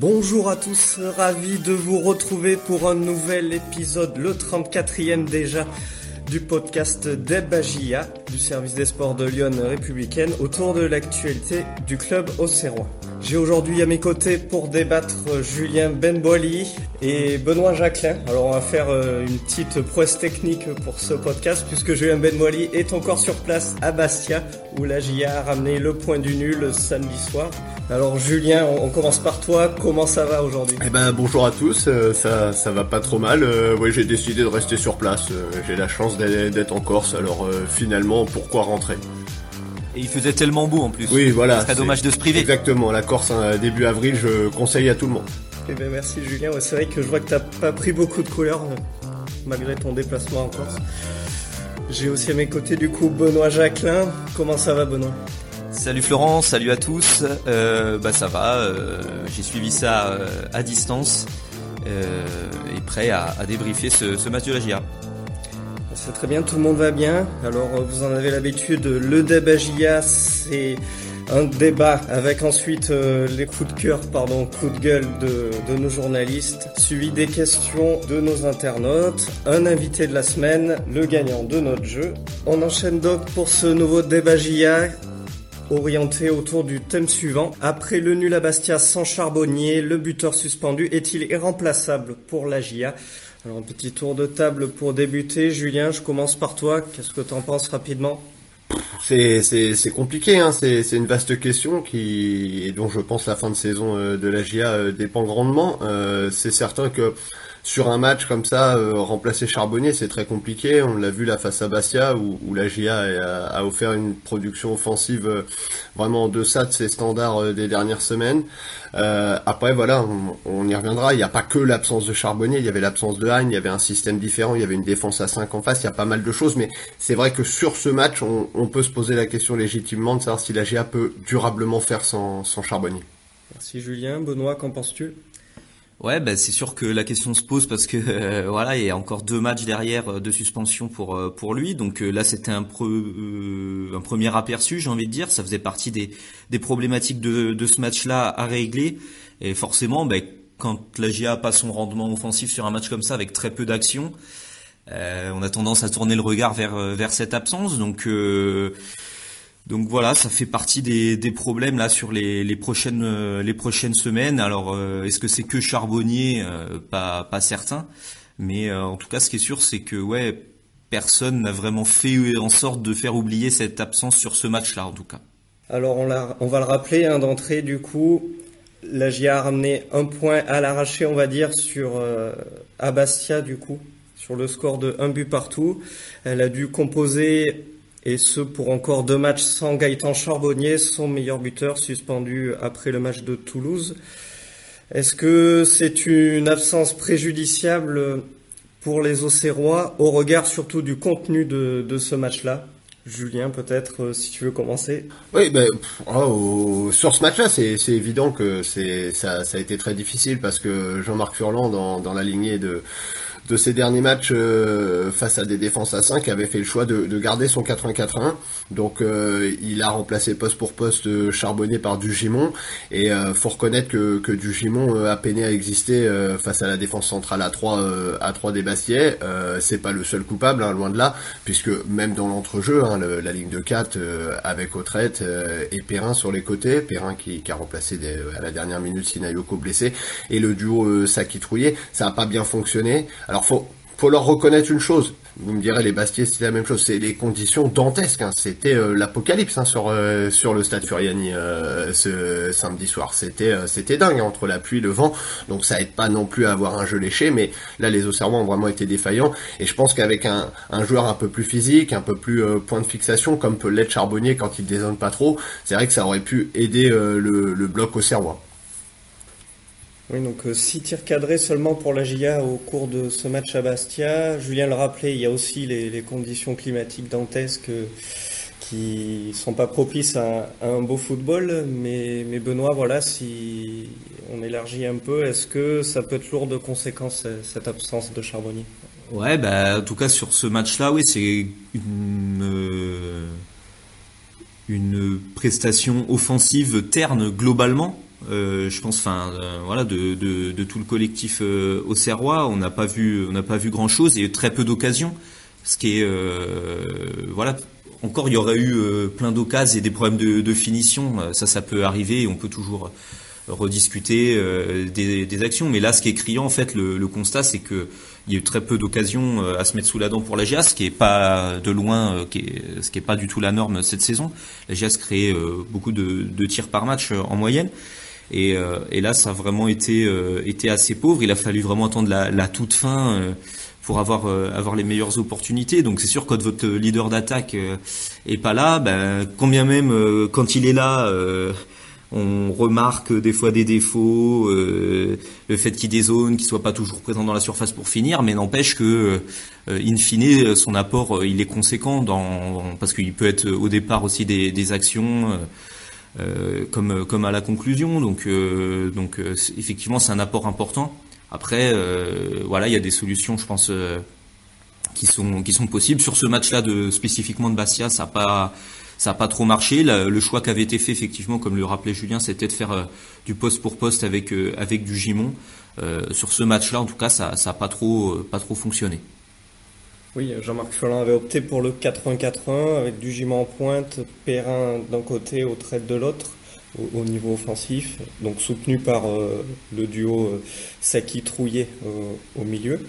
Bonjour à tous, ravi de vous retrouver pour un nouvel épisode, le 34e déjà, du podcast Debagia, du service des sports de Lyon républicaine, autour de l'actualité du club auxerrois. J'ai aujourd'hui à mes côtés pour débattre Julien Benboili et Benoît Jacquelin. Alors on va faire euh, une petite prouesse technique pour ce podcast puisque Julien Benboili est encore sur place à Bastia où la GIA a ramené le point du nul samedi soir. Alors Julien, on commence par toi. Comment ça va aujourd'hui? Eh ben bonjour à tous. Euh, ça ça va pas trop mal. Euh, oui, j'ai décidé de rester sur place. j'ai la chance d'être en Corse. Alors finalement, pourquoi rentrer? Et il faisait tellement beau en plus. Oui, voilà. C'est dommage de se priver. Exactement. La Corse, hein, début avril, je conseille à tout le monde. Eh ben, merci Julien. c'est vrai que je vois que t'as pas pris beaucoup de couleurs euh, malgré ton déplacement en Corse. J'ai aussi à mes côtés du coup Benoît Jacquelin. Comment ça va Benoît? Salut Florent, salut à tous. Euh, bah ça va. Euh, j'ai suivi ça à distance et prêt à, débriefer ce, ce match de la GIA. Très bien, tout le monde va bien. Alors vous en avez l'habitude, le débat c'est un débat avec ensuite euh, les coups de cœur, pardon, coups de gueule de, nos journalistes, suivi des questions de nos internautes, un invité de la semaine, le gagnant de notre jeu. On enchaîne donc pour ce nouveau débat orienté autour du thème suivant. Après le nul à Bastia sans charbonnier, le buteur suspendu est-il irremplaçable pour la GIA alors un petit tour de table pour débuter. Julien, je commence par toi. Qu'est-ce que tu en penses rapidement? C'est compliqué, hein. c'est une vaste question qui et dont je pense la fin de saison euh, de la GIA euh, dépend grandement. Euh, c'est certain que sur un match comme ça, euh, remplacer Charbonnier, c'est très compliqué. On l'a vu la face à Bastia, où, la GIA a, offert une production offensive euh, vraiment en deçà de ses standards euh, des dernières semaines. après, voilà, on, y reviendra. Il n'y a pas que l'absence de Charbonnier, il y avait l'absence de Hagne, il y avait un système différent, il y avait une défense à 5 en face, il y a pas mal de choses. Mais c'est vrai que sur ce match, on, on, peut se poser la question légitimement de savoir si la GIA peut durablement faire sans, sans Charbonnier. Merci Julien. Benoît, qu'en penses-tu? Ouais, bah, c'est sûr que la question se pose parce que euh, voilà, il y a encore deux matchs derrière euh, de suspension pour euh, pour lui. Donc là, c'était un, un premier aperçu, j'ai envie de dire. Ça faisait partie des des problématiques de de ce match-là à régler. Et forcément, bah, quand la GIA a pas son rendement offensif sur un match comme ça avec très peu d'action, on a tendance à tourner le regard vers vers cette absence. Donc donc voilà, ça fait partie des, problèmes là sur les, prochaines euh, les prochaines semaines. Alors euh, est-ce que c'est que Charbonnier? Euh, Pas pas certain, mais en tout cas ce qui est sûr c'est que ouais personne n'a vraiment fait en sorte de faire oublier cette absence sur ce match-là en tout cas. Alors on, on va le rappeler hein, d'entrée du coup, la GIA a ramené un point à l'arraché on va dire sur Abastia du coup sur le score de un but partout. Elle a dû composer et ce pour encore deux matchs sans Gaëtan Charbonnier, son meilleur buteur suspendu après le match de Toulouse. Est-ce que c'est une absence préjudiciable pour les Auxerrois au regard surtout du contenu de, ce match-là? Julien, peut-être, euh, si tu veux commencer. Oui, ben, oh, sur ce match-là, c'est évident que ça, a été très difficile parce que Jean-Marc Furlan, dans, dans la lignée de de ses derniers matchs euh, face à des défenses à 5 avait fait le choix de, garder son 4-1-4-1. Donc euh, il a remplacé poste pour poste euh, Charbonnet par Dugimon et faut reconnaître que, que Dugimon a peiné à exister face à la défense centrale à 3 à 3 des Bastiais. c'est pas le seul coupable, hein, loin de là, puisque même dans l'entrejeu, hein, la ligne de 4 avec Autrette et Perrin sur les côtés, Perrin qui, a remplacé à la dernière minute Sinayoko blessé, et le duo Saki Trouillet, ça a pas bien fonctionné. Alors faut faut leur reconnaître une chose. Vous me direz les Bastiers c'est la même chose, c'est les conditions dantesques. Hein. C'était euh, l'apocalypse hein, sur euh, sur le stade Furiani euh, ce samedi soir. C'était c'était dingue hein, entre la pluie, le vent. Donc ça aide pas non plus à avoir un jeu léché, mais là les Auxerrois ont vraiment été défaillants. Et je pense qu'avec un, un joueur un peu plus physique, un peu plus point de fixation, comme peut l'être Charbonnier quand il dézone pas trop, c'est vrai que ça aurait pu aider le, le bloc Auxerrois. Oui, donc 6 euh, tirs cadrés seulement pour la GIA au cours de ce match à Bastia. Julien le rappelait, il y a aussi les, conditions climatiques dantesques euh, qui sont pas propices à, un beau football. Mais, Benoît, voilà, si on élargit un peu, est-ce que ça peut être lourd de conséquences cette absence de Charbonnier? Ouais, bah, en tout cas sur ce match-là, oui, c'est euh, une prestation offensive terne globalement je pense, enfin, voilà, de, de, tout le collectif au Serrois, on n'a pas vu, on n'a pas vu grand chose et très peu d'occasions, ce qui est, voilà, encore il y aurait eu plein d'occasions et des problèmes de, de finition, ça, ça peut arriver on peut toujours rediscuter euh, des, actions. Mais là, ce qui est criant, en fait, le, constat, c'est que il y a eu très peu d'occasions euh, à se mettre sous la dent pour la GIA, ce qui est pas de loin, euh, ce qui est pas du tout la norme cette saison. La GIAS crée beaucoup de, tirs par match en moyenne. Et, là, ça a vraiment été, été assez pauvre. Il a fallu vraiment attendre la, toute fin pour avoir avoir les meilleures opportunités. Donc c'est sûr quand votre leader d'attaque est pas là, ben, combien même quand il est là, on remarque des fois des défauts, euh, le fait qu'il dézone, qu'il soit pas toujours présent dans la surface pour finir, mais n'empêche que, euh, in fine, son apport, euh, il est conséquent dans, parce qu'il peut être au départ aussi des, actions. Comme comme à la conclusion donc donc effectivement c'est un apport important après voilà il y a des solutions je pense qui sont qui sont possibles sur ce match là de spécifiquement de Bastia ça n'a pas ça n'a pas trop marché. le choix qui avait été fait, effectivement, comme le rappelait Julien, c'était de faire euh, du poste pour poste avec euh, avec du Gimon. Euh, sur ce match-là, en tout cas, ça n'a pas trop pas trop fonctionné. Oui, Jean-Marc Cholin avait opté pour le 4-1-4-1 avec du Gimon en pointe, Perrin d'un côté, au trait de l'autre au, niveau offensif, donc soutenu par le duo Saki-Trouillet au milieu.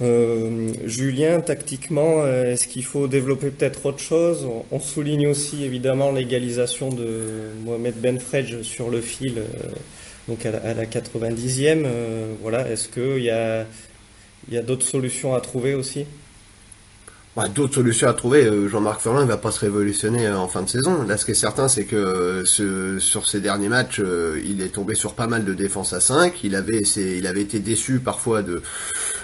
Euh, Julien, tactiquement, euh, est-ce qu'il faut développer peut-être autre chose? On, souligne aussi évidemment l'égalisation de Mohamed Benfredj sur le fil, euh, donc à la, 90e. voilà, est-ce qu'il y a d'autres solutions à trouver aussi? Bah, d'autres solutions à trouver. Jean-Marc Ferland ne va pas se révolutionner en fin de saison. Là, ce qui est certain, c'est que sur ces derniers matchs, il est tombé sur pas mal de défenses à 5. Il avait, il avait été déçu parfois de,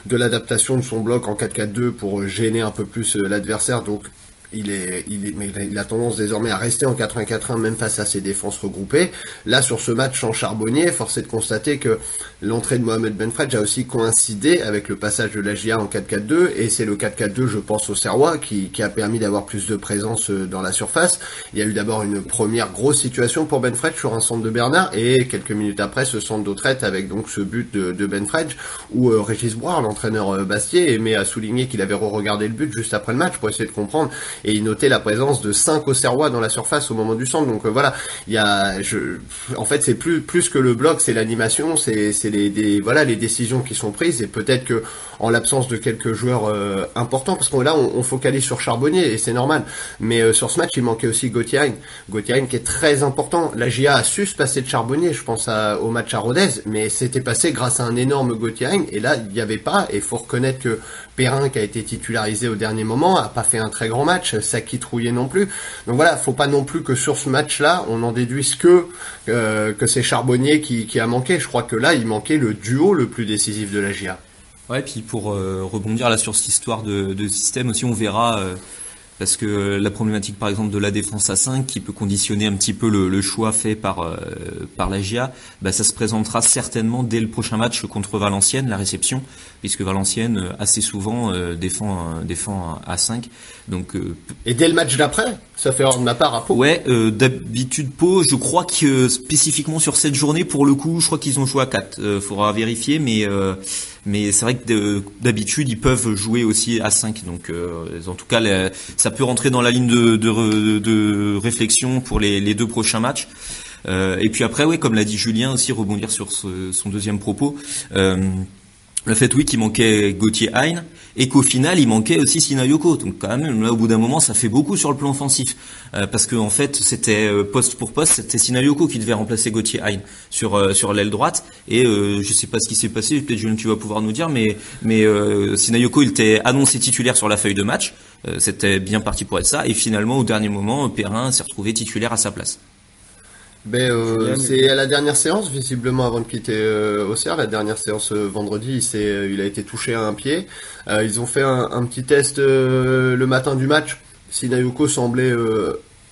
de l'adaptation de son bloc en 4-4-2 pour gêner un peu plus euh, l'adversaire. Donc il est, il est, il a tendance désormais à rester en 4-1-4-1 même face à ses défenses regroupées. Là, sur ce match en charbonnier, force est de constater que l'entrée de Mohamed Benfredj a aussi coïncidé avec le passage de la GIA en 4-4-2 et c'est le 4-4-2, je pense, au Serrois qui, qui a permis d'avoir plus de présence euh, dans la surface. Il y a eu d'abord une première grosse situation pour Benfredj sur un centre de Bernard et quelques minutes après ce centre d'Autrette avec donc ce but de, de Benfredj où euh, Régis Boire, l'entraîneur euh, Bastier, aimait à souligner qu'il avait re-regardé le but juste après le match pour essayer de comprendre et il notait la présence de 5 Auxerrois dans la surface au moment du centre. Donc euh, voilà, il y a, en fait, c'est plus plus que le bloc, c'est l'animation, c'est c'est les, voilà les décisions qui sont prises et peut-être que en l'absence de quelques joueurs euh, importants, parce que là on, on, focalise sur Charbonnier et c'est normal. Mais euh, sur ce match, il manquait aussi Gauthier. Gauthier qui est très important. La GIA a su se passer de Charbonnier, je pense à, au match à Rodez, mais c'était passé grâce à un énorme Gauthier. Et là, il n'y avait pas. Et faut reconnaître que Perrin, qui a été titularisé au dernier moment, a pas fait un très grand match. Saki trouillé non plus. Donc voilà, faut pas non plus que sur ce match-là, on en déduise que euh, que c'est Charbonnier qui, qui a manqué. Je crois que là, il manquait le duo le plus décisif de la GIA. Ouais, puis pour euh, rebondir là sur cette histoire de, de système aussi, on verra euh, parce que la problématique par exemple de la défense à 5 qui peut conditionner un petit peu le, le choix fait par euh, par la GIA, bah, ça se présentera certainement dès le prochain match contre Valenciennes, la réception, puisque Valenciennes assez souvent défend défend à 5. Donc et dès le match d'après, ça fait hors de ma part à Pau. Ouais, d'habitude Pau, je crois que spécifiquement sur cette journée pour le coup, je crois qu'ils ont joué à 4. faudra vérifier, mais mais c'est vrai que d'habitude ils peuvent jouer aussi à 5 donc euh, en tout cas ça peut rentrer dans la ligne de, réflexion pour les, les, deux prochains matchs. Euh, et puis après oui comme l'a dit Julien aussi rebondir sur son deuxième propos euh, le fait oui qu'il manquait Gauthier Hein et qu'au final il manquait aussi Sinayoko. Donc quand même là au bout d'un moment ça fait beaucoup sur le plan offensif euh, parce que en fait c'était euh, poste pour poste c'était Sinayoko qui devait remplacer Gauthier Hein sur euh, sur l'aile droite et je sais pas ce qui s'est passé peut-être Julien tu vas pouvoir nous dire mais mais Sinayoko il était annoncé titulaire sur la feuille de match c'était bien parti pour être ça et finalement au dernier moment Perrin s'est retrouvé titulaire à sa place. Ben, euh, c'est à la dernière séance, visiblement, avant de quitter euh, Auxerre. La dernière séance euh, vendredi, il, euh, il a été touché à un pied. ils ont fait un, un petit test le matin du match. Sinayuko semblait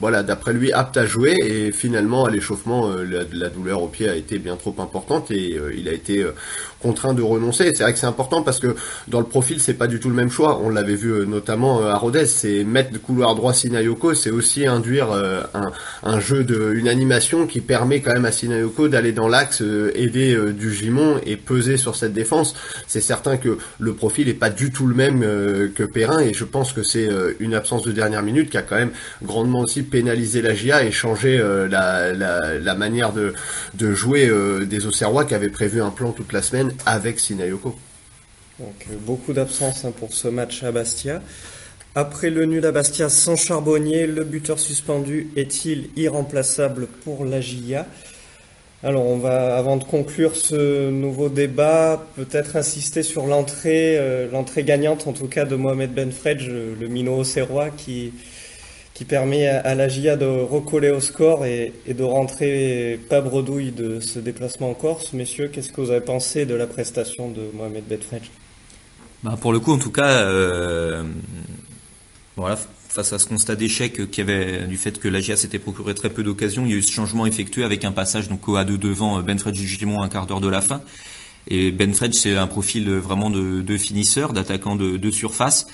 voilà, d'après lui, apte à jouer. Et finalement, à l'échauffement, euh, la, douleur au pied a été bien trop importante et euh, il a été euh, contraint de renoncer. C'est vrai que c'est important parce que dans le profil, c'est pas du tout le même choix. On l'avait vu notamment à Rodez. C'est mettre le couloir droit Sinayoko, c'est aussi induire un, un, jeu de, une animation qui permet quand même à Sinayoko d'aller dans l'axe, aider du Gimon et peser sur cette défense. C'est certain que le profil est pas du tout le même que Perrin et je pense que c'est une absence de dernière minute qui a quand même grandement aussi pénaliser la GIA et changer euh, la, manière de, jouer euh, des Auxerrois qui avaient prévu un plan toute la semaine avec Sinayoko. Donc euh, beaucoup d'absence hein, pour ce match à Bastia. Après le nul à Bastia sans Charbonnier, le buteur suspendu est-il irremplaçable pour la GIA alors, on va, avant de conclure ce nouveau débat, peut-être insister sur l'entrée, l'entrée gagnante, en tout cas, de Mohamed Benfredj, le minot auxerrois, qui, qui permet à, la GIA de recoller au score et, de rentrer pas bredouille de ce déplacement en Corse. Messieurs, qu'est-ce que vous avez pensé de la prestation de Mohamed Bedfrench bah Pour le coup, en tout cas, euh, voilà, face à ce constat d'échec qu'il y avait du fait que la GIA s'était procuré très peu d'occasions, il y a eu ce changement effectué avec un passage donc au A2 devant Benfred Gimon un quart d'heure de la fin. Et Benfred, c'est un profil vraiment de, finisseur, d'attaquant de surface.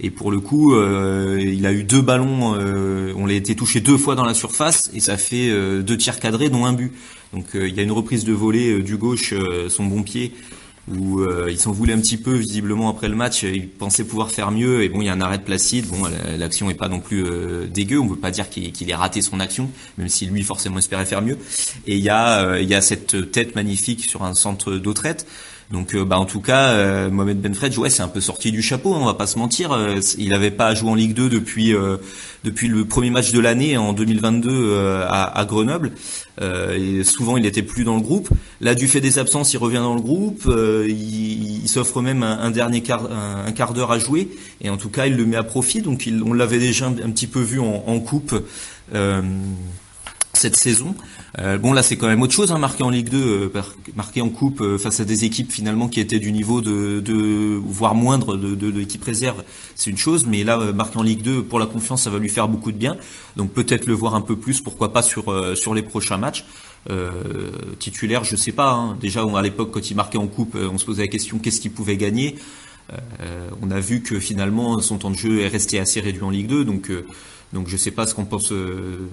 Et pour le coup, euh, il a eu deux ballons, euh, on l'a été touché deux fois dans la surface et ça fait euh, deux tirs cadrés dont un but. Donc il y a une reprise de volée du gauche, son bon pied, où il s'en voulait un petit peu visiblement après le match. Il pensait pouvoir faire mieux et bon, il y a un arrêt de Placide. Bon, l'action est pas non plus dégueu. On peut pas dire qu'il ait raté son action, même si lui forcément espérait faire mieux. Et il y a il y a cette tête magnifique sur un centre d'eau traite. Donc, euh, bah, en tout cas, euh, Mohamed Benfred, ouais, c'est un peu sorti du chapeau, hein, on va pas se mentir. Euh, il n'avait pas joué en Ligue 2 depuis depuis le premier match de l'année en 2022 à, Grenoble. et souvent, il était plus dans le groupe. Là, du fait des absences, il revient dans le groupe. il, s'offre même un, dernier quart d'heure à jouer. Et en tout cas, il le met à profit. Donc, on l'avait déjà un, petit peu vu en coupe cette saison. Euh, bon là c'est quand même autre chose, hein, marqué en Ligue 2, euh, marqué en coupe euh, face à des équipes finalement qui étaient du niveau de, voire moindre de, l'équipe réserve, c'est une chose, mais là marqué en Ligue 2 pour la confiance ça va lui faire beaucoup de bien, donc peut-être le voir un peu plus, pourquoi pas sur sur les prochains matchs. titulaire, je sais pas. Hein. Déjà à l'époque quand il marquait en coupe, on se posait la question qu'est-ce qu'il pouvait gagner? On a vu que finalement son temps de jeu est resté assez réduit en Ligue 2, donc donc je sais pas ce qu'on pense euh,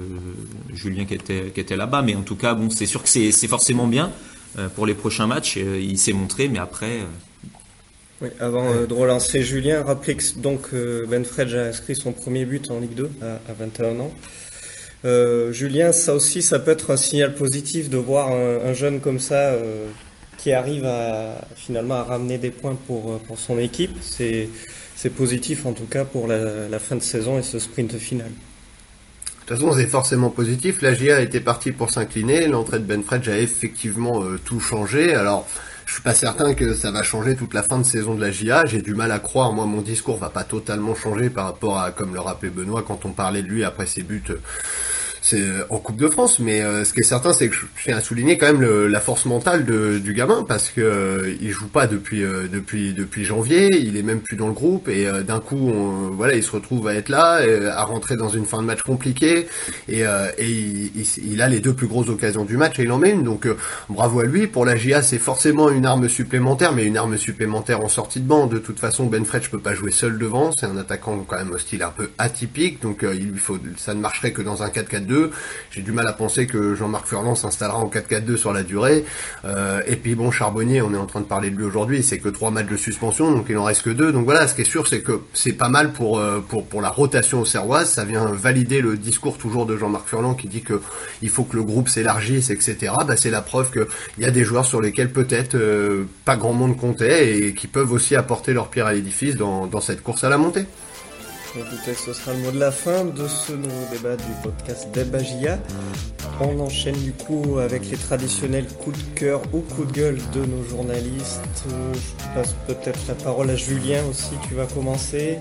Julien qui était, qui était là-bas, mais en tout cas, bon, c'est sûr que c'est forcément bien euh, pour les prochains matchs. Euh, il s'est montré, mais après. Oui, avant de relancer Julien, rappelez que donc Ben Fredge a inscrit son premier but en Ligue 2 à, 21 ans. Julien, ça aussi, ça peut être un signal positif de voir un, jeune comme ça qui arrive à finalement à ramener des points pour, pour son équipe. C'est positif en tout cas pour la, fin de saison et ce sprint final. De toute façon, c'est forcément positif. La GIA était partie pour s'incliner. L'entrée de Ben Fredge a effectivement euh, tout changé. Alors, je suis pas certain que ça va changer toute la fin de saison de la GIA. J'ai du mal à croire. Moi, mon discours va pas totalement changer par rapport à, comme le rappelait Benoît, quand on parlait de lui après ses buts c'est euh, en Coupe de France, mais euh, ce qui est certain, c'est que je tiens à souligner quand même le, la force mentale de, du gamin parce que euh, il joue pas depuis depuis depuis janvier, il est même plus dans le groupe et d'un coup, on, voilà, il se retrouve à être là, à rentrer dans une fin de match compliquée et, et il, il, a les deux plus grosses occasions du match et il en met une. Donc bravo à lui. Pour la GIA, c'est forcément une arme supplémentaire, mais une arme supplémentaire en sortie de banc. De toute façon, Ben je peut pas jouer seul devant, c'est un attaquant quand même au style un peu atypique, donc il lui faut, ça ne marcherait que dans un 4-4-2 j'ai du mal à penser que Jean-Marc Furlan s'installera en 4-4-2 sur la durée. Euh, et puis bon, Charbonnier, on est en train de parler de lui aujourd'hui, c'est que trois matchs de suspension, donc il en reste que deux. Donc voilà, ce qui est sûr, c'est que c'est pas mal pour, euh, la rotation au Serroise. Ça vient valider le discours toujours de Jean-Marc Furlan qui dit que il faut que le groupe s'élargisse, etc. Bah, c'est la preuve qu'il y a des joueurs sur lesquels peut-être euh, pas grand monde comptait et qui peuvent aussi apporter leur pierre à l'édifice dans cette course à la montée. Écoutez, ce sera le mot de la fin de ce nouveau débat du podcast Debagia. On enchaîne du coup avec les traditionnels coups de cœur ou coups de gueule de nos journalistes. Je passe peut-être la parole à Julien aussi. Tu vas commencer.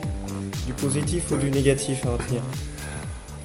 Du positif ou du négatif à retenir?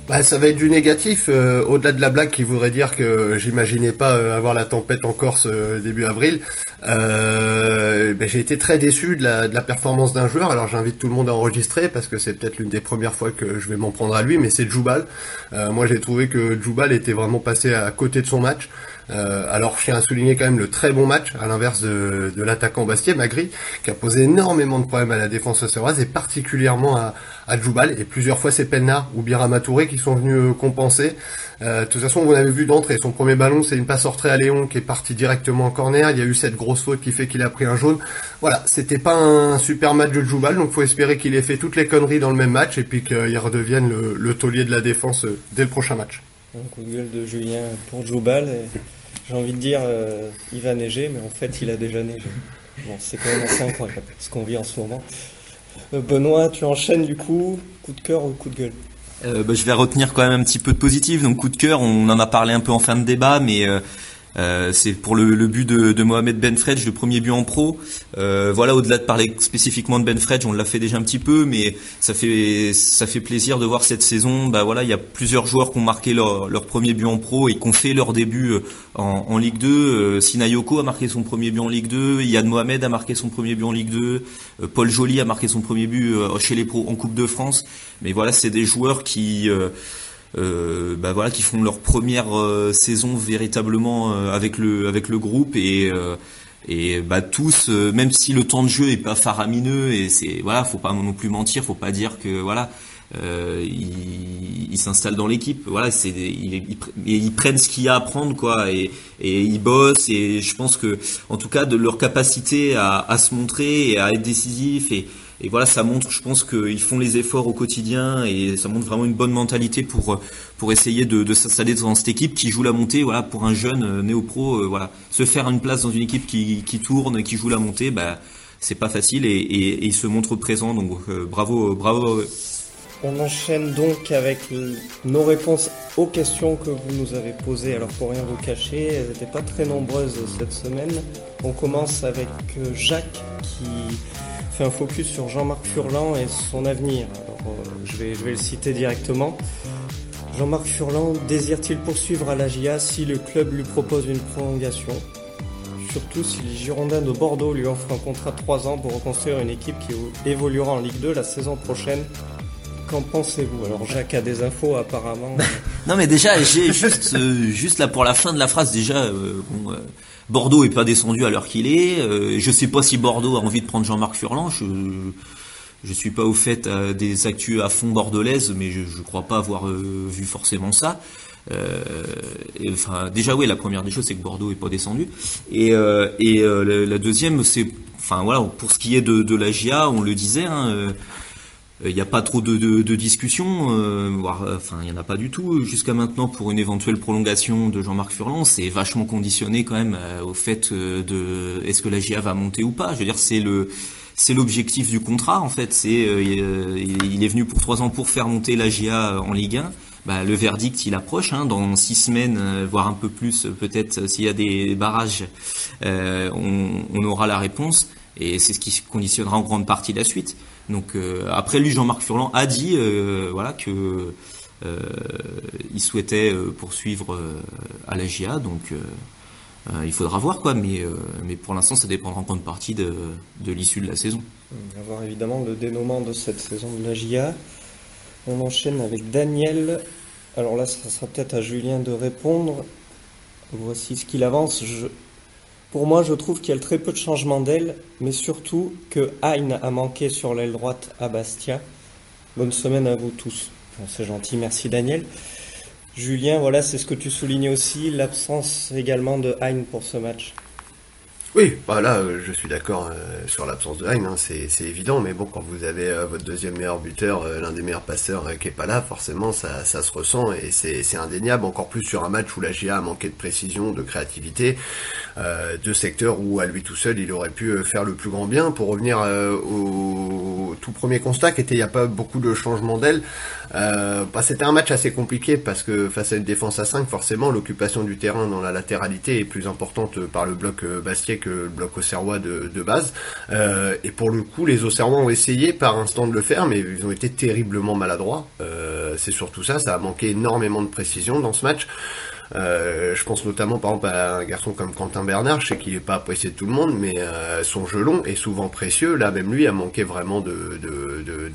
Bah, ça va être du négatif, euh, au-delà de la blague qui voudrait dire que j'imaginais pas euh, avoir la tempête en Corse euh, début avril. Bah, j'ai été très déçu de la, de la performance d'un joueur. Alors j'invite tout le monde à enregistrer parce que c'est peut-être l'une des premières fois que je vais m'en prendre à lui, mais c'est Djoubal. moi j'ai trouvé que Djoubal était vraiment passé à côté de son match. Euh, alors je tiens à souligner quand même le très bon match, à l'inverse de, de l'attaquant Bastier, Magri, qui a posé énormément de problèmes à la défense océroise et particulièrement à, à Djoubal. Et plusieurs fois c'est Penna ou Birama Touré qui sont venus euh, compenser. Euh, de toute façon, vous l'avez vu d'entrée, son premier ballon c'est une passe entrée à Léon qui est parti directement en corner. Il y a eu cette grosse faute qui fait qu'il a pris un jaune. Voilà, c'était pas un super match de Djoubal, donc faut espérer qu'il ait fait toutes les conneries dans le même match et puis qu'il redevienne le, le taulier de la défense euh, dès le prochain match. Un coup de gueule de Julien pour Djoubal. J'ai envie de dire, il va neiger, mais en fait, il a déjà neigé. Bon, c'est quand même assez incroyable ce qu'on vit en ce moment. Euh, Benoît, tu enchaînes du coup, coup de cœur ou coup de gueule? Euh, bah, je vais retenir quand même un petit peu de positif. Donc coup de cœur, on en a parlé un peu en fin de débat, mais euh, c'est pour le, but de, de Mohamed Benfredj, le premier but en pro. Euh, voilà, au-delà de parler spécifiquement de Benfredj, on l'a fait déjà un petit peu, mais ça fait ça fait plaisir de voir cette saison. Bah voilà, il y a plusieurs joueurs qui ont marqué leur, premier but en pro et qui ont fait leur début euh, en, en Ligue 2. Euh, Sinayoko a marqué son premier but en Ligue 2. Yann Mohamed a marqué son premier but en Ligue 2. Euh, Paul Joly a marqué son premier but chez les pros en Coupe de France. Mais voilà, c'est des joueurs qui euh, bah voilà, qui font leur première euh, saison véritablement euh, avec le avec le groupe et et bah tous, même si le temps de jeu est pas faramineux et c'est voilà, faut pas non plus mentir, faut pas dire que voilà. Euh, ils il s'installent dans l'équipe. Voilà, c'est ils, ils, prennent ce qu'il y a à prendre quoi, et, et ils bossent. Et je pense que, en tout cas, de leur capacité à, à se montrer et à être décisif et, et voilà, ça montre, je pense qu'ils font les efforts au quotidien et ça montre vraiment une bonne mentalité pour pour essayer de, s'installer dans cette équipe qui joue la montée. Voilà, pour un jeune euh, néo-pro, euh, voilà, se faire une place dans une équipe qui, tourne, qui joue la montée, bah c'est pas facile et, il se montre présent. Donc euh, bravo, bravo. On enchaîne donc avec nos réponses aux questions que vous nous avez posées. Alors pour rien vous cacher, elles n'étaient pas très nombreuses cette semaine. On commence avec Jacques qui fait un focus sur Jean-Marc Furlan et son avenir. Alors, euh, je, vais, je vais le citer directement. Jean-Marc Furlan désire-t-il poursuivre à la GIA si le club lui propose une prolongation? Surtout si les Girondins de Bordeaux lui offrent un contrat de 3 ans pour reconstruire une équipe qui évoluera en Ligue 2 la saison prochaine. Qu'en pensez-vous? Alors Jacques a des infos apparemment. non mais déjà j'ai juste euh, juste là pour la fin de la phrase déjà euh, bon, euh, Bordeaux est pas descendu à l'heure qu'il est. Euh, je sais pas si Bordeaux a envie de prendre Jean-Marc Furlan. Je, je suis pas au fait euh, des actus à fond bordelaises, mais je, je crois pas avoir euh, vu forcément ça. Euh, enfin, déjà oui, la première des choses c'est que Bordeaux est pas descendu. Et, et la, deuxième c'est, enfin voilà, pour ce qui est de, de la GIA, on le disait. Hein, il n'y a pas trop de, de, de discussions, euh, voire, enfin il n'y en a pas du tout jusqu'à maintenant pour une éventuelle prolongation de Jean-Marc Furlan. C'est vachement conditionné quand même euh, au fait de est-ce que la GIA va monter ou pas. Je veux dire c'est le c'est l'objectif du contrat en fait. C'est euh, il est venu pour trois ans pour faire monter la GIA en Ligue 1. Bah, le verdict il approche hein, dans six semaines voire un peu plus peut-être s'il y a des barrages on, on aura la réponse et c'est ce qui conditionnera en grande partie la suite. Donc euh, après lui, Jean-Marc Furlan a dit euh, voilà que euh, il souhaitait poursuivre à la GIA, donc il faudra voir quoi. Mais pour l'instant, ça dépendra en grande partie de, l'issue de la saison. On va voir évidemment le dénouement de cette saison de la GIA. On enchaîne avec Daniel. Alors là, ça sera peut-être à Julien de répondre. Voici ce qu'il avance. Pour moi, je trouve qu'il y a très peu de changements d'aile, mais surtout que Hein a manqué sur l'aile droite à Bastia. Bonne semaine à vous tous. C'est gentil, merci Daniel. Julien, voilà, c'est ce que tu soulignais aussi, l'absence également de Hein pour ce match. Oui, bah là, euh, je suis d'accord euh, sur l'absence de Hein, c'est évident, mais bon, quand vous avez euh, votre deuxième meilleur buteur, euh, l'un des meilleurs passeurs euh, qui est pas là, forcément, ça, ça se ressent et c'est indéniable, encore plus sur un match où la GA a manqué de précision, de créativité, de secteur où à lui tout seul, il aurait pu faire le plus grand bien. Pour revenir au tout premier constat, qui était il n'y a pas beaucoup de changements d'aile, bah, c'était un match assez compliqué parce que face à une défense à 5, forcément, l'occupation du terrain dans la latéralité est plus importante par le bloc Bastier que le bloc auxerrois de, de base. Euh, et pour le coup, les Auxerrois ont essayé par instant de le faire, mais ils ont été terriblement maladroits. Euh, c'est surtout ça, ça a manqué énormément de précision dans ce match. Euh, je pense notamment par exemple à un garçon comme Quentin Bernard, je sais qu'il n'est pas apprécié de tout le monde, mais son jeu long est souvent précieux. Là, même lui a manqué vraiment de,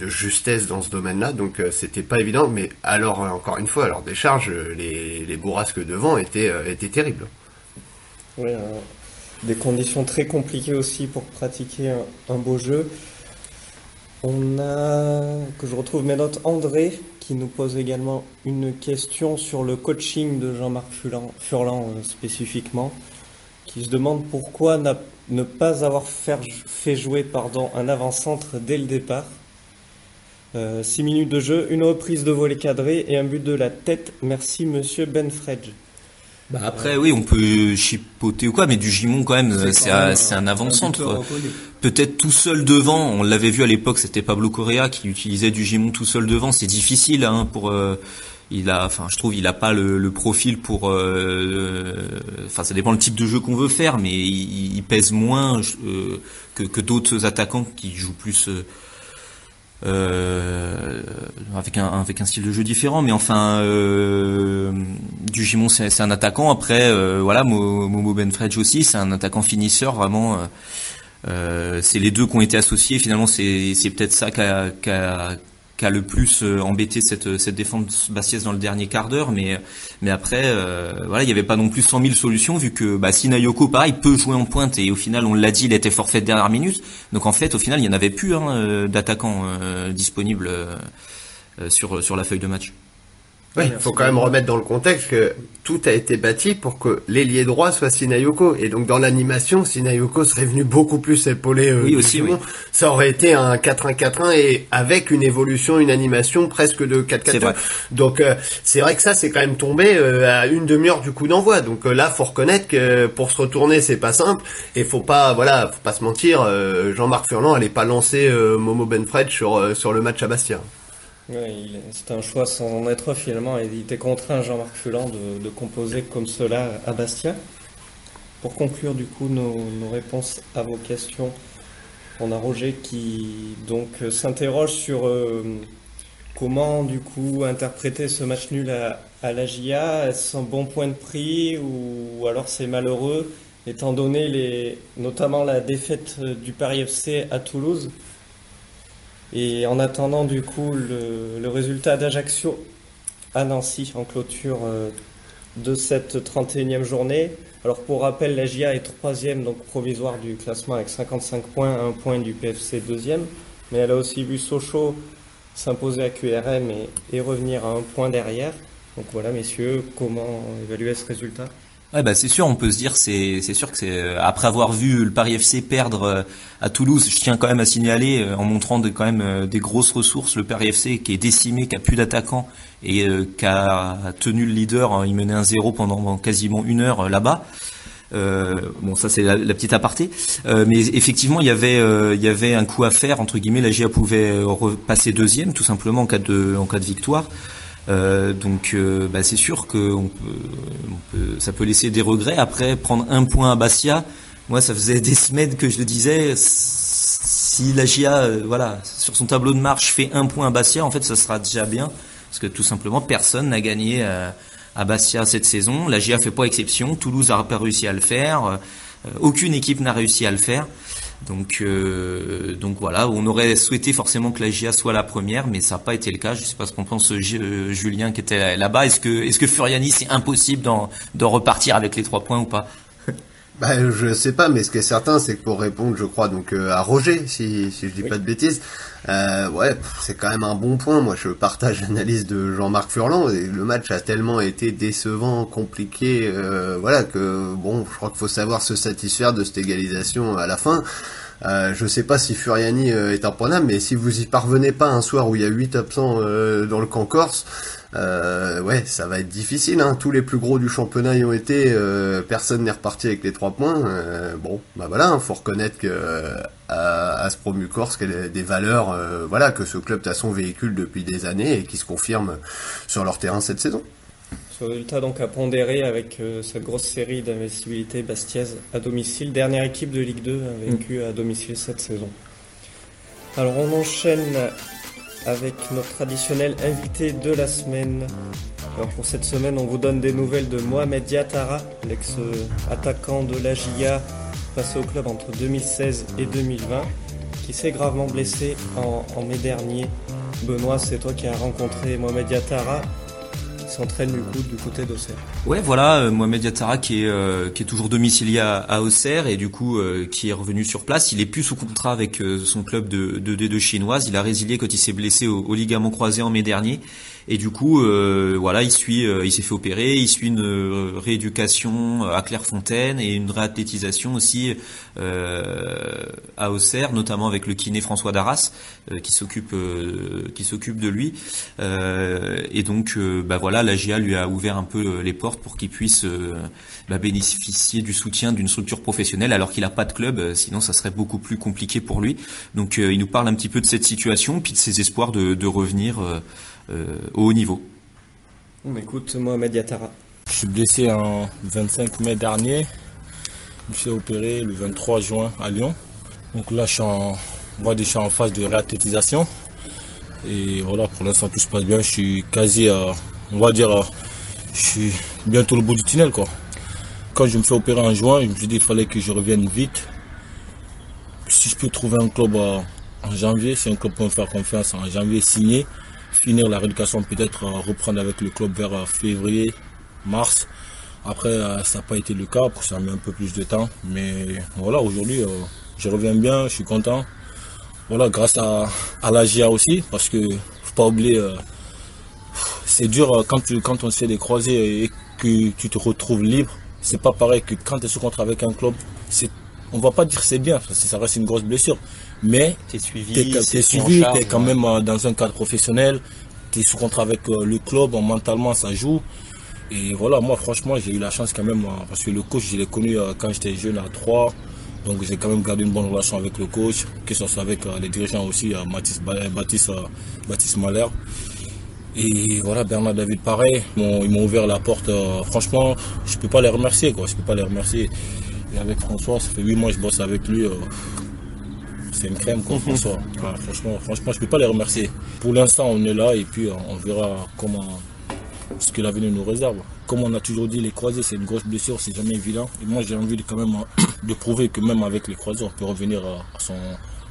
justesse dans ce domaine-là, donc euh, c'était pas évident. Mais alors, encore une fois, alors des charges, les, les bourrasques devant étaient, étaient terribles. Ouais, des conditions très compliquées aussi pour pratiquer un, beau jeu. On a, que je retrouve mes notes, André qui nous pose également une question sur le coaching de Jean-Marc Furlan, euh, spécifiquement, qui se demande pourquoi ne pas avoir fait jouer pardon, un avant-centre dès le départ. 6 euh, minutes de jeu, une reprise de volet cadré et un but de la tête. Merci monsieur Benfredge. Bah après, oui, on peut chipoter ou quoi, mais du Gimon quand même, c'est un, avant-centre. Peut-être tout seul devant. On l'avait vu à l'époque, c'était Pablo Correa qui utilisait du Gimon tout seul devant. C'est difficile hein, pour. Euh, il a, enfin, je trouve, il a pas le, profil pour. Euh, enfin, ça dépend le type de jeu qu'on veut faire, mais il, pèse moins euh, que, que d'autres attaquants qui jouent plus euh, avec un avec un style de jeu différent mais enfin euh, du Gimon c'est un attaquant. Après euh, voilà Momo Benfredge aussi c'est un attaquant finisseur vraiment euh, c'est les deux qui ont été associés. Finalement c'est c'est peut-être ça qui qui a le plus euh, embêté cette, cette défense bastiaise dans le dernier quart d'heure, mais mais après euh, voilà il n'y avait pas non plus 100 000 solutions vu que bah, Sinayoko pareil peut jouer en pointe et au final on l'a dit il était forfait de dernière minute, donc en fait au final il n'y en avait plus hein, euh, d'attaquants disponibles sur sur la feuille de match. Oui, il faut quand même remettre dans le contexte que tout a été bâti pour que l'ailier droit soit Sinayoko. Et donc dans l'animation, Sinayoko serait venu beaucoup plus épauler euh, oui, aussi, oui. Ça aurait été un 4-1-4-1 et avec une évolution, une animation presque de 4-4-2. Donc euh, c'est vrai que ça, c'est quand même tombé euh, à une demi-heure du coup d'envoi. Donc euh, là, faut reconnaître que pour se retourner, c'est pas simple. Et faut pas, voilà, faut pas se mentir. Jean-Marc Furlan allait pas lancer Momo Benfred sur sur le match à Bastia. Oui, c'est un choix sans en être finalement. Il était contraint, Jean-Marc Fulan, de, composer comme cela à Bastia. Pour conclure du coup nos, réponses à vos questions, on a Roger qui donc s'interroge sur euh, comment du coup interpréter ce match nul à, à la GIA. Est-ce un bon point de prix ou, alors c'est malheureux étant donné les, notamment la défaite du Paris FC à Toulouse? Et en attendant du coup le, résultat d'Ajaccio à Nancy en clôture euh, de cette 31e journée. Alors pour rappel, la GIA est troisième, donc provisoire du classement avec 55 points, un point du PFC deuxième. Mais elle a aussi vu Sochaux s'imposer à QRM et, et revenir à un point derrière. Donc voilà messieurs, comment évaluer ce résultat? Ouais, bah c'est sûr, on peut se dire, c'est c'est sûr que c'est euh, après avoir vu le Paris FC perdre euh, à Toulouse, je tiens quand même à signaler euh, en montrant de, quand même des grosses ressources, le Paris FC qui est décimé, qui a plus d'attaquants et qui a tenu le leader, hein, il menait un zéro pendant quasiment une heure là-bas. Euh, bon, ça c'est la, petite aparté, mais effectivement il y avait il y avait un coup à faire entre guillemets. La GIA pouvait repasser deuxième tout simplement en cas de en cas de victoire. Euh, donc euh, bah, c'est sûr que on peut, ça peut laisser des regrets. Après, prendre un point à Bastia, moi ça faisait des semaines que je le disais. Si la GIA, euh, voilà, sur son tableau de marche fait un point à Bastia, en fait, ça sera déjà bien, parce que tout simplement personne n'a gagné à Bastia cette saison. La GIA fait pas exception. Toulouse n'a pas réussi à le faire. aucune équipe n'a réussi à le faire. Donc, euh, donc voilà, on aurait souhaité forcément que la GIA soit la première, mais ça n'a pas été le cas. Je ne sais pas ce qu'on pense euh, Julien qui était là-bas. Est-ce que, est-ce que Furiani c'est impossible d'en, repartir avec les trois points ou pas? Bah, je sais pas, mais ce qui est certain, c'est que pour répondre, je crois donc euh, à Roger, si, si je dis pas de bêtises, euh, ouais, c'est quand même un bon point. Moi, je partage l'analyse de Jean-Marc Furlan. Et le match a tellement été décevant, compliqué, euh, voilà que bon, je crois qu'il faut savoir se satisfaire de cette égalisation à la fin. Euh, je sais pas si Furiani euh, est imprenable, mais si vous y parvenez pas un soir où il y a 8 absents euh, dans le camp corse, euh, ouais, ça va être difficile. Hein. Tous les plus gros du championnat y ont été. Euh, personne n'est reparti avec les trois points. Euh, bon, bah voilà, hein, faut reconnaître que à, ce promu Corse, qu'il y a des valeurs, voilà, que ce club toute façon véhicule depuis des années et qui se confirment sur leur terrain cette saison. Résultat donc à pondérer avec euh, cette grosse série d'investibilité Bastiaise à domicile. Dernière équipe de Ligue 2 a à domicile cette saison. Alors on enchaîne avec notre traditionnel invité de la semaine. Alors pour cette semaine, on vous donne des nouvelles de Mohamed Diatara, l'ex-attaquant de la GIA, passé au club entre 2016 et 2020, qui s'est gravement blessé en, en mai dernier. Benoît, c'est toi qui as rencontré Mohamed Diatara s'entraîne du coup du côté d'Auxerre. Ouais, voilà, euh, Mohamed Yattara qui est euh, qui est toujours domicilié à, Auxerre et du coup euh, qui est revenu sur place. Il est plus sous contrat avec son club de, de D2 chinoise. Il a résilié quand il s'est blessé au, ligament croisé en mai dernier et du coup, voilà, il suit, il s'est fait opérer, il suit une rééducation à Clairefontaine et une réathlétisation aussi à Auxerre, notamment avec le kiné François Darras qui s'occupe, qui s'occupe de lui. et donc, bah voilà, la GIA lui a ouvert un peu les portes pour qu'il puisse bah, bénéficier du soutien d'une structure professionnelle, alors qu'il n'a pas de club. sinon, ça serait beaucoup plus compliqué pour lui. Donc, il nous parle un petit peu de cette situation, puis de ses espoirs de, de revenir. Euh, au haut niveau. On écoute Mohamed Yatara. Je suis blessé en 25 mai dernier. Je me suis opéré le 23 juin à Lyon. Donc là, je suis en, en phase de réathlétisation. Et voilà, pour l'instant, tout se passe bien. Je suis quasi, euh, on va dire, euh, je suis bientôt au bout du tunnel. Quoi. Quand je me fais opérer en juin, je me suis dit qu'il fallait que je revienne vite. Si je peux trouver un club en janvier, c'est un club pour me faire confiance. En janvier, signé finir la rééducation, peut-être euh, reprendre avec le club vers euh, février, mars. Après, euh, ça n'a pas été le cas, que ça mis un peu plus de temps. Mais voilà, aujourd'hui, je reviens bien, je suis content. Voilà, grâce à, à la GIA aussi, parce que faut pas oublier, c'est dur quand, tu, quand on se fait des croisés et que tu te retrouves libre. C'est pas pareil que quand tu es sous contrat avec un club. C'est, on va pas dire c'est bien, parce que ça reste une grosse blessure mais tu es suivi, tu es, quand même euh, dans un cadre professionnel, tu es sous contrat avec euh, le club, mentalement ça joue. Et voilà, moi franchement j'ai eu la chance quand même, euh, parce que le coach je l'ai connu quand j'étais jeune à 3, donc j'ai quand même gardé une bonne relation avec le coach, que ce soit avec les dirigeants aussi, Baptiste, Baptiste, Baptiste Mahler. Et voilà, Bernard David pareil, ils m'ont ouvert la porte, franchement je peux pas les remercier quoi, je peux pas les remercier. Et avec François, ça fait 8 mois que je bosse avec lui c'est une crème qu'on François. franchement, franchement, je ne peux pas les remercier. Pour l'instant, on est là et puis euh, on verra comment ce que l'avenir nous réserve. Comme on a toujours dit, les croisés, c'est une grosse blessure, c'est jamais évident. Et moi, j'ai envie de, quand même de prouver que même avec les croisés, on peut revenir à son,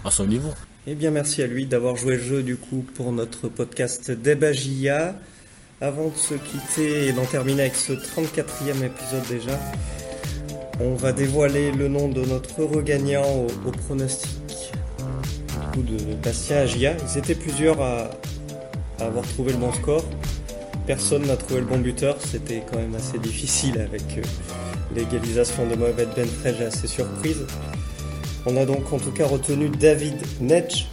à son niveau. Eh bien, merci à lui d'avoir joué le jeu du coup pour notre podcast Debagia. Avant de se quitter et d'en terminer avec ce 34e épisode déjà, on va dévoiler le nom de notre heureux gagnant au, pronostic de Bastien Agia. Ils étaient plusieurs à, avoir trouvé le bon score. Personne n'a trouvé le bon buteur. C'était quand même assez difficile avec euh, l'égalisation de Mohamed Benfrej assez surprise. On a donc en tout cas retenu David Netch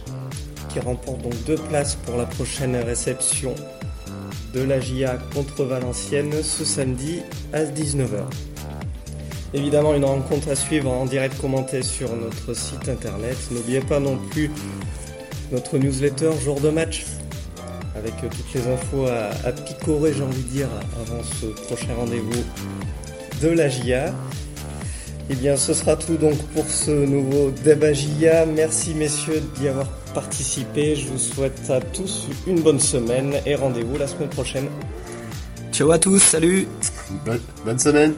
qui remporte donc deux places pour la prochaine réception de la GIA contre Valenciennes ce samedi à 19h. Évidemment, une rencontre à suivre en direct commentée sur notre site internet. N'oubliez pas non plus notre newsletter jour de match avec toutes les infos à, picorer, j'ai envie de dire, avant ce prochain rendez-vous de la GIA. Eh bien, ce sera tout donc pour ce nouveau débat GIA. Merci messieurs d'y avoir participé. Je vous souhaite à tous une bonne semaine et rendez-vous la semaine prochaine. Ciao à tous, salut Bonne, bonne semaine